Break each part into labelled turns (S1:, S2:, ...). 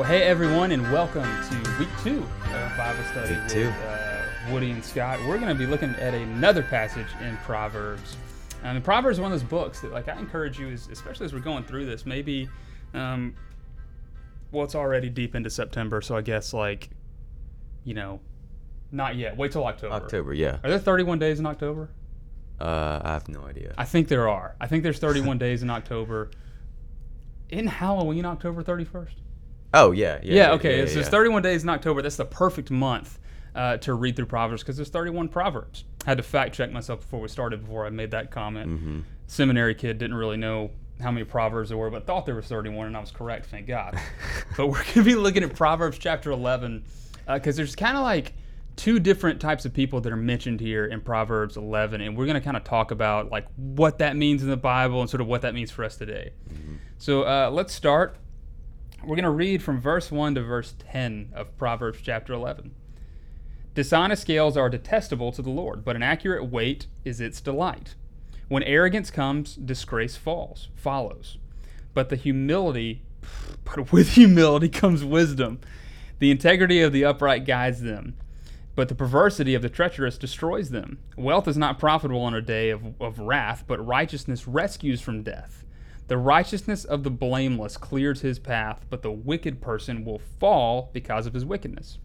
S1: Well, hey everyone, and welcome to week two of Bible study
S2: Week
S1: with. Uh, Woody and Scott. We're going to be looking at another passage in Proverbs. Um, and Proverbs is one of those books that, like, I encourage you, as, especially as we're going through this, maybe, um, well, it's already deep into September, so I guess like, you know, not yet. Wait till October.
S2: October, yeah.
S1: Are there 31 days in October?
S2: Uh, I have no idea.
S1: I think there are. I think there's 31 days in October. In Halloween, October 31st.
S2: Oh yeah, yeah.
S1: Yeah, okay.
S2: yeah,
S1: so there's
S2: yeah.
S1: 31 days in October. That's the perfect month uh, to read through Proverbs because there's 31 Proverbs. I had to fact check myself before we started, before I made that comment.
S2: Mhm.
S1: Seminary kid didn't really know how many Proverbs there were, but thought there was 31, and I was correct, thank God. but we're going to be looking at Proverbs chapter 11 because there's kind of like two different types of people that are mentioned here in Proverbs 11, and we're going to kind of talk about like what that means in the Bible and sort of what that means for us today. So uh, let's start. We're going to read from verse 1 to verse 10 of Proverbs chapter 11. Dishonest scales are detestable to the Lord, but an accurate weight is its delight. When arrogance comes, disgrace falls, follows. But the humility, but with humility comes wisdom. The integrity of the upright guides them, but the perversity of the treacherous destroys them. Wealth is not profitable in a day of, of wrath, but righteousness rescues from death. The righteousness of the blameless clears his path, but the wicked person will fall because of his wickedness.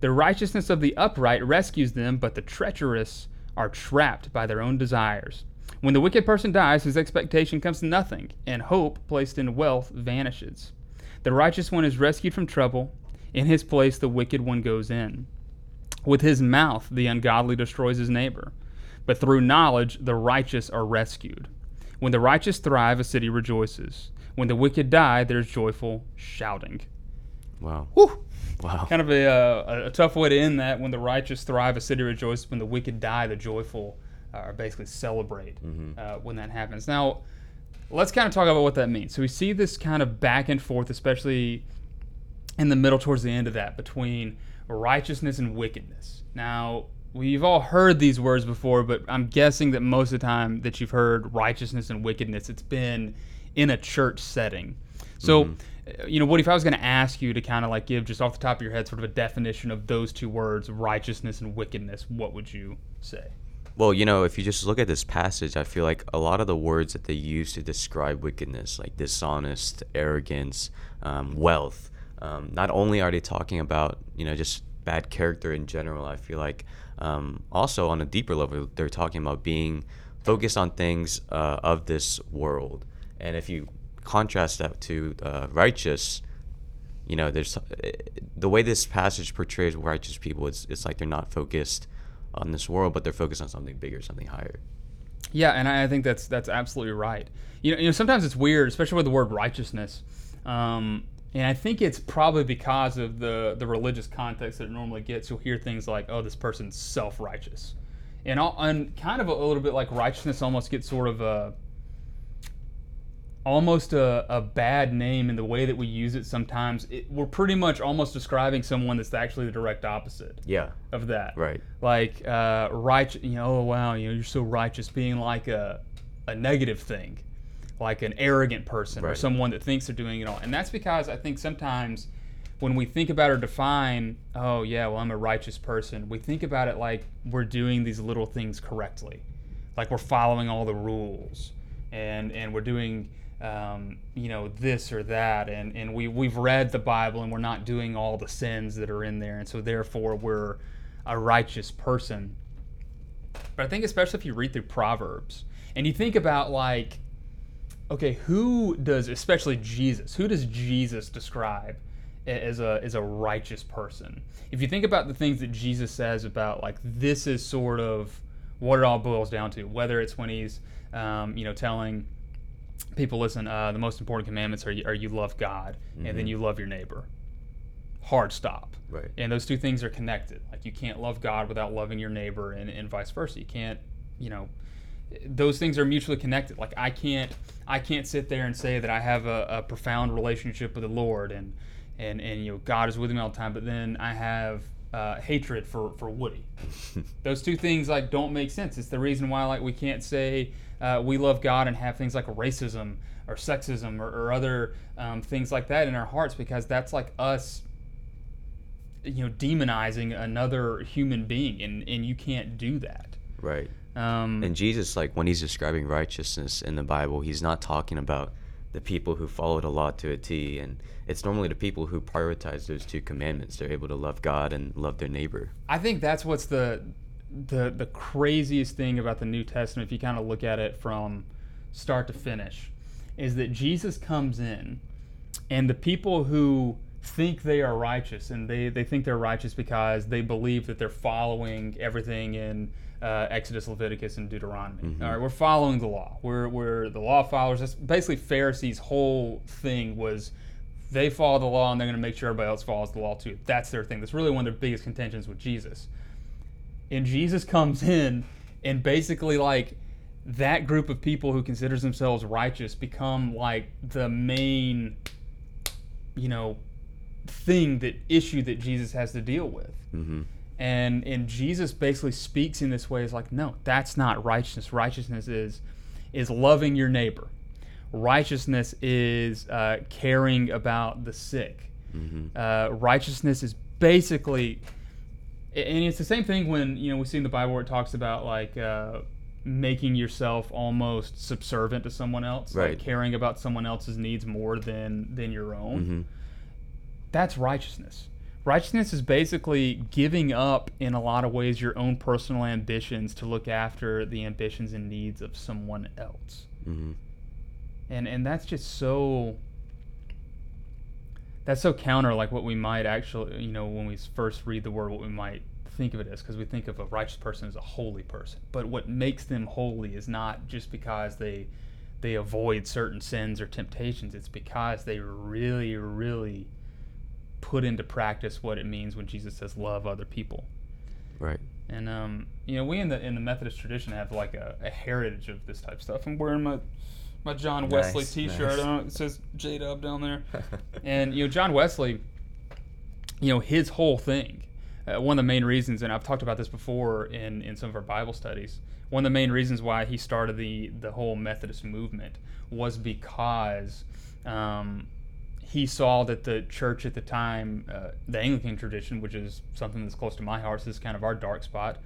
S1: The righteousness of the upright rescues them, but the treacherous are trapped by their own desires. When the wicked person dies, his expectation comes to nothing, and hope placed in wealth vanishes. The righteous one is rescued from trouble. In his place, the wicked one goes in. With his mouth, the ungodly destroys his neighbor, but through knowledge, the righteous are rescued. When the righteous thrive, a city rejoices. When the wicked die, there's joyful shouting.
S2: Wow.
S1: Whew!
S2: Wow.
S1: kind of a, uh, a tough way to end that. When the righteous thrive, a city rejoices. When the wicked die, the joyful uh, basically celebrate uh, when that happens. Now, let's kind of talk about what that means. So we see this kind of back and forth, especially in the middle towards the end of that, between righteousness and wickedness. Now, we've all heard these words before, but I'm guessing that most of the time that you've heard righteousness and wickedness, it's been in a church setting. So, uh, you know, what if I was going to ask you to kind of like give just off the top of your head sort of a definition of those two words, righteousness and wickedness, what would you say?
S2: Well, you know, if you just look at this passage, I feel like a lot of the words that they use to describe wickedness, like dishonest, arrogance, um, wealth, um, not only are they talking about, you know, just bad character in general, I feel like um, also on a deeper level, they're talking about being focused on things uh, of this world. And if you contrast that to uh, righteous, you know, there's the way this passage portrays righteous people. It's it's like they're not focused on this world, but they're focused on something bigger, something higher.
S1: Yeah, and I I think that's that's absolutely right. You know, you know, sometimes it's weird, especially with the word righteousness. Um, and I think it's probably because of the the religious context that it normally gets. You'll hear things like, "Oh, this person's self-righteous," and all, and kind of a, little bit like righteousness almost gets sort of a almost a, a bad name in the way that we use it sometimes. It, we're pretty much almost describing someone that's actually the direct opposite
S2: Yeah.
S1: of that
S2: Right.
S1: like uh, right, you know, oh wow, you know, you're so righteous, being like a, a negative thing, like an arrogant person or someone that thinks they're doing it all. And that's because I think sometimes when we think about or define, oh yeah, well I'm a righteous person, we think about it like we're doing these little things correctly, like we're following all the rules, and and we're doing. Um, you know this or that, and, and we we've read the Bible and we're not doing all the sins that are in there, and so therefore we're a righteous person. But I think especially if you read through Proverbs and you think about like, okay, who does especially Jesus? Who does Jesus describe as a as a righteous person? If you think about the things that Jesus says about like this is sort of what it all boils down to, whether it's when he's um, you know telling people, listen, uh, the most important commandments are you, are you love God and then you love your neighbor. Hard stop.
S2: Right.
S1: And those two things are connected. Like you can't love God without loving your neighbor, and, and vice versa. You can't, you know, those things are mutually connected. Like I can't, I can't sit there and say that I have a, a profound relationship with the Lord, and and and you know God is with me all the time, but then I have uh, hatred for for Woody. those two things like don't make sense. It's the reason why like we can't say uh, we love God and have things like racism or sexism or, or other um, things like that in our hearts because that's like us you know demonizing another human being and, and you can't do that
S2: Right.
S1: Um,
S2: And Jesus, like when he's describing righteousness in the Bible, he's not talking about the people who follow the law to a T. And it's normally the people who prioritize those two commandments. They're able to love God and love their neighbor.
S1: I think that's what's the the the craziest thing about the New Testament, if you kind of look at it from start to finish, is that Jesus comes in, and the people who think they are righteous, and they they think they're righteous because they believe that they're following everything in uh, Exodus, Leviticus, and Deuteronomy. All right, we're following the law. We're we're the law followers. That's basically Pharisees' whole thing was they follow the law and they're going to make sure everybody else follows the law too. That's their thing. That's really one of their biggest contentions with Jesus. And Jesus comes in and basically like that group of people who considers themselves righteous become like the main you know thing that issue that Jesus has to deal with.
S2: hmm
S1: And and Jesus basically speaks in this way is like, no, that's not righteousness. Righteousness is is loving your neighbor. Righteousness is uh, caring about the sick.
S2: hmm
S1: Uh, righteousness is basically, and it's the same thing when you know we see in the Bible where it talks about like uh, making yourself almost subservient to someone else,
S2: Right.
S1: like caring about someone else's needs more than than your own
S2: hmm
S1: that's righteousness. Righteousness is basically giving up, in a lot of ways, your own personal ambitions to look after the ambitions and needs of someone else.
S2: hmm
S1: And and that's just so. That's so counter, like what we might actually, you know, when we first read the word, what we might think of it as, because we think of a righteous person as a holy person. But what makes them holy is not just because they they avoid certain sins or temptations. It's because they really, really put into practice what it means when Jesus says love other people.
S2: Right.
S1: And um, you know, we in the in the Methodist tradition have like a, a heritage of this type of stuff. I'm wearing my my John Wesley
S2: Nice,
S1: T-shirt.
S2: nice.
S1: I don't know, it says J Dub down there. and you know, John Wesley, you know, his whole thing. Uh, one of the main reasons, and I've talked about this before in in some of our Bible studies. One of the main reasons why he started the the whole Methodist movement was because um, he saw that the church at the time, uh, the Anglican tradition, which is something that's close to my heart, so this is kind of our dark spot,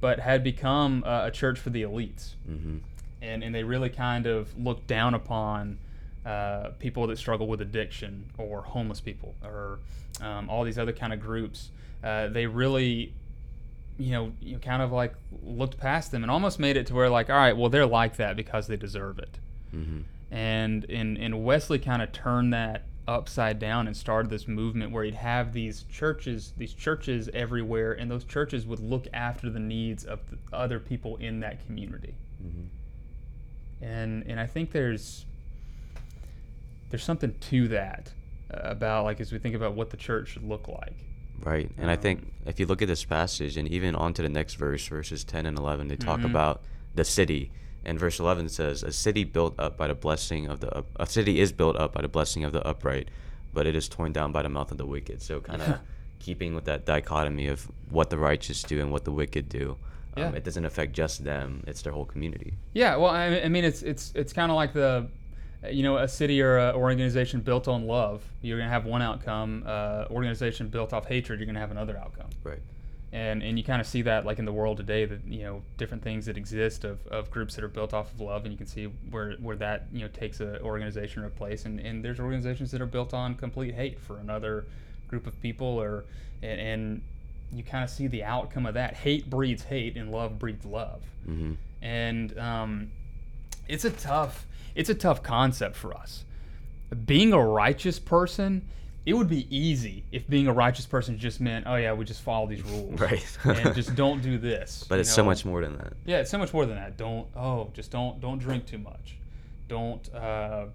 S1: but had become uh, a church for the elites.
S2: hmm
S1: And, and they really kind of looked down upon uh, people that struggle with addiction or homeless people or um, all these other kind of groups. Uh, they really, you know, you kind of like looked past them and almost made it to where like, all right, well, they're like that because they deserve it
S2: hmm
S1: and and, and Wesley kind of turned that upside down and started this movement where he'd have these churches these churches everywhere and those churches would look after the needs of the other people in that community
S2: hmm
S1: and and I think there's there's something to that uh, about like as we think about what the church should look like
S2: Right. And I
S1: Um,
S2: think if you look at this passage and even on to the next verse, verses 10 and 11, they talk
S1: Mhm.
S2: about the city. And verse 11 says, A city built up by the blessing of the, up- a city is built up by the blessing of the upright, but it is torn down by the mouth of the wicked. So kind of keeping with that dichotomy of what the righteous do and what the wicked do. Um,
S1: Yeah.
S2: It doesn't affect just them, it's their whole community.
S1: Yeah, well, I, I mean, it's it's it's kind of like the, you know, a city or a organization built on love. You're gonna have one outcome. Uh, organization built off hatred, you're gonna have another outcome.
S2: Right.
S1: And and you kind of see that like in the world today that you know different things that exist of, of groups that are built off of love, and you can see where where that you know takes an organization or a place, and, and there's organizations that are built on complete hate for another group of people, or and, and you kind of see the outcome of that. Hate breeds hate, and love breeds love.
S2: Hmm
S1: and um, it's a tough it's a tough concept for us. Being a righteous person it would be easy if being a righteous person just meant oh yeah we just follow these rules
S2: Right.
S1: and just don't do this
S2: But it's so much more than that.
S1: yeah it's so much more than that. Don't oh just don't don't drink too much. Don't uh,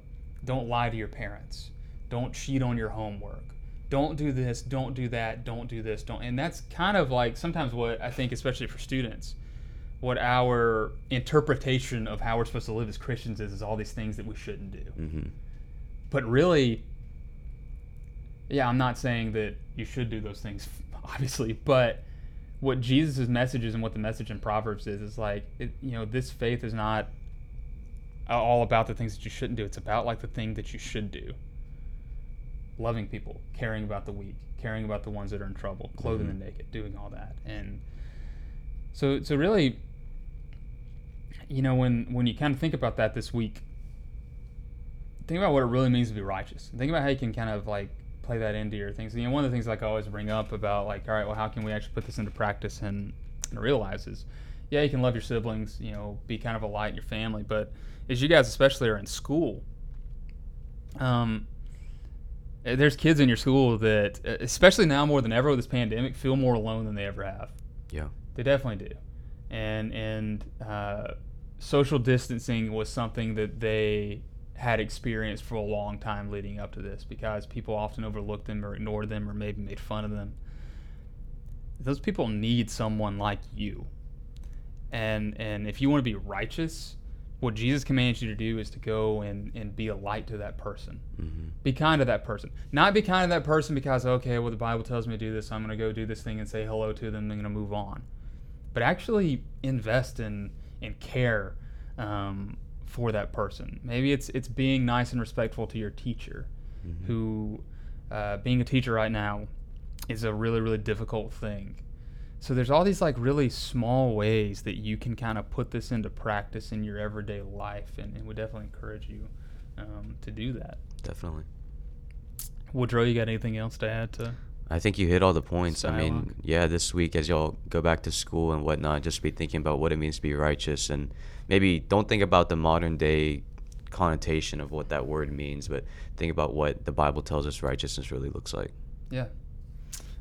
S1: don't lie to your parents. Don't cheat on your homework. Don't do this don't do that don't do this don't and that's kind of like sometimes what i think especially for students what our interpretation of how we're supposed to live as christians is is all these things that we shouldn't do.
S2: Hmm
S1: but really yeah i'm not saying that you should do those things obviously but what jesus' message is and what the message in proverbs is is like it, you know this faith is not all about the things that you shouldn't do. It's about like the thing that you should do. Loving people, caring about the weak, caring about the ones that are in trouble, clothing
S2: Mhm.
S1: the naked, doing all that. And so so really you know when when you kind of think about that this week think about what it really means to be righteous think about how you can kind of like play that into your things. You know one of the things like i always bring up about like all right well how can we actually put this into practice and, and realize is yeah you can love your siblings you know be kind of a light in your family but as you guys especially are in school um eh, there's kids in your school that eh, especially now more than ever with this pandemic feel more alone than they ever have.
S2: Yeah.
S1: they definitely do, and and uh, social distancing was something that they had experienced for a long time leading up to this because people often overlooked them or ignored them or maybe made fun of them. Those people need someone like you, and and if you want to be righteous, what Jesus commands you to do is to go and and be a light to that person
S2: hmm
S1: be kind to that person. Not be kind to that person because okay, well the Bible tells me to do this, so I'm gonna go do this thing and say hello to them, and I'm gonna move on. But actually invest in in care um, for that person. Maybe it's it's being nice and respectful to your teacher,
S2: Mhm.
S1: who uh, being a teacher right now is a really really difficult thing. So there's all these like really small ways that you can kind of put this into practice in your everyday life, and, and we definitely encourage you um, to do that.
S2: Definitely.
S1: Woodrow, you got anything else to add to?
S2: I think you hit all the points. I mean, yeah, this week as y'all go back to school and whatnot, just be thinking about what it means to be righteous, and maybe don't think about the modern day connotation of what that word means, but think about what the Bible tells us righteousness really looks like.
S1: Yeah.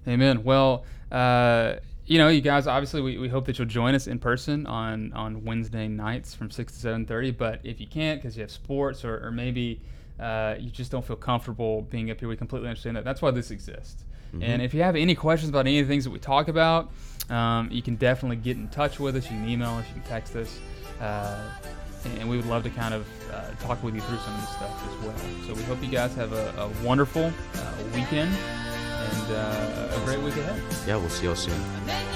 S1: Amen. Well, uh, you know, you guys, obviously, we, we hope that you'll join us in person on, on Wednesday nights from 6 to 7.30. But if you can't because you have sports or, or maybe uh, you just don't feel comfortable being up here, we completely understand that. That's why this exists. And
S2: Mhm.
S1: if you have any questions about any of the things that we talk about, um, you can definitely get in touch with us. You can email us, you can text us. Uh, and we would love to kind of uh, talk with you through some of this stuff as well. So we hope you guys have a, a wonderful uh, weekend and uh, a great week ahead.
S2: Yeah, we'll see y'all soon.
S3: And then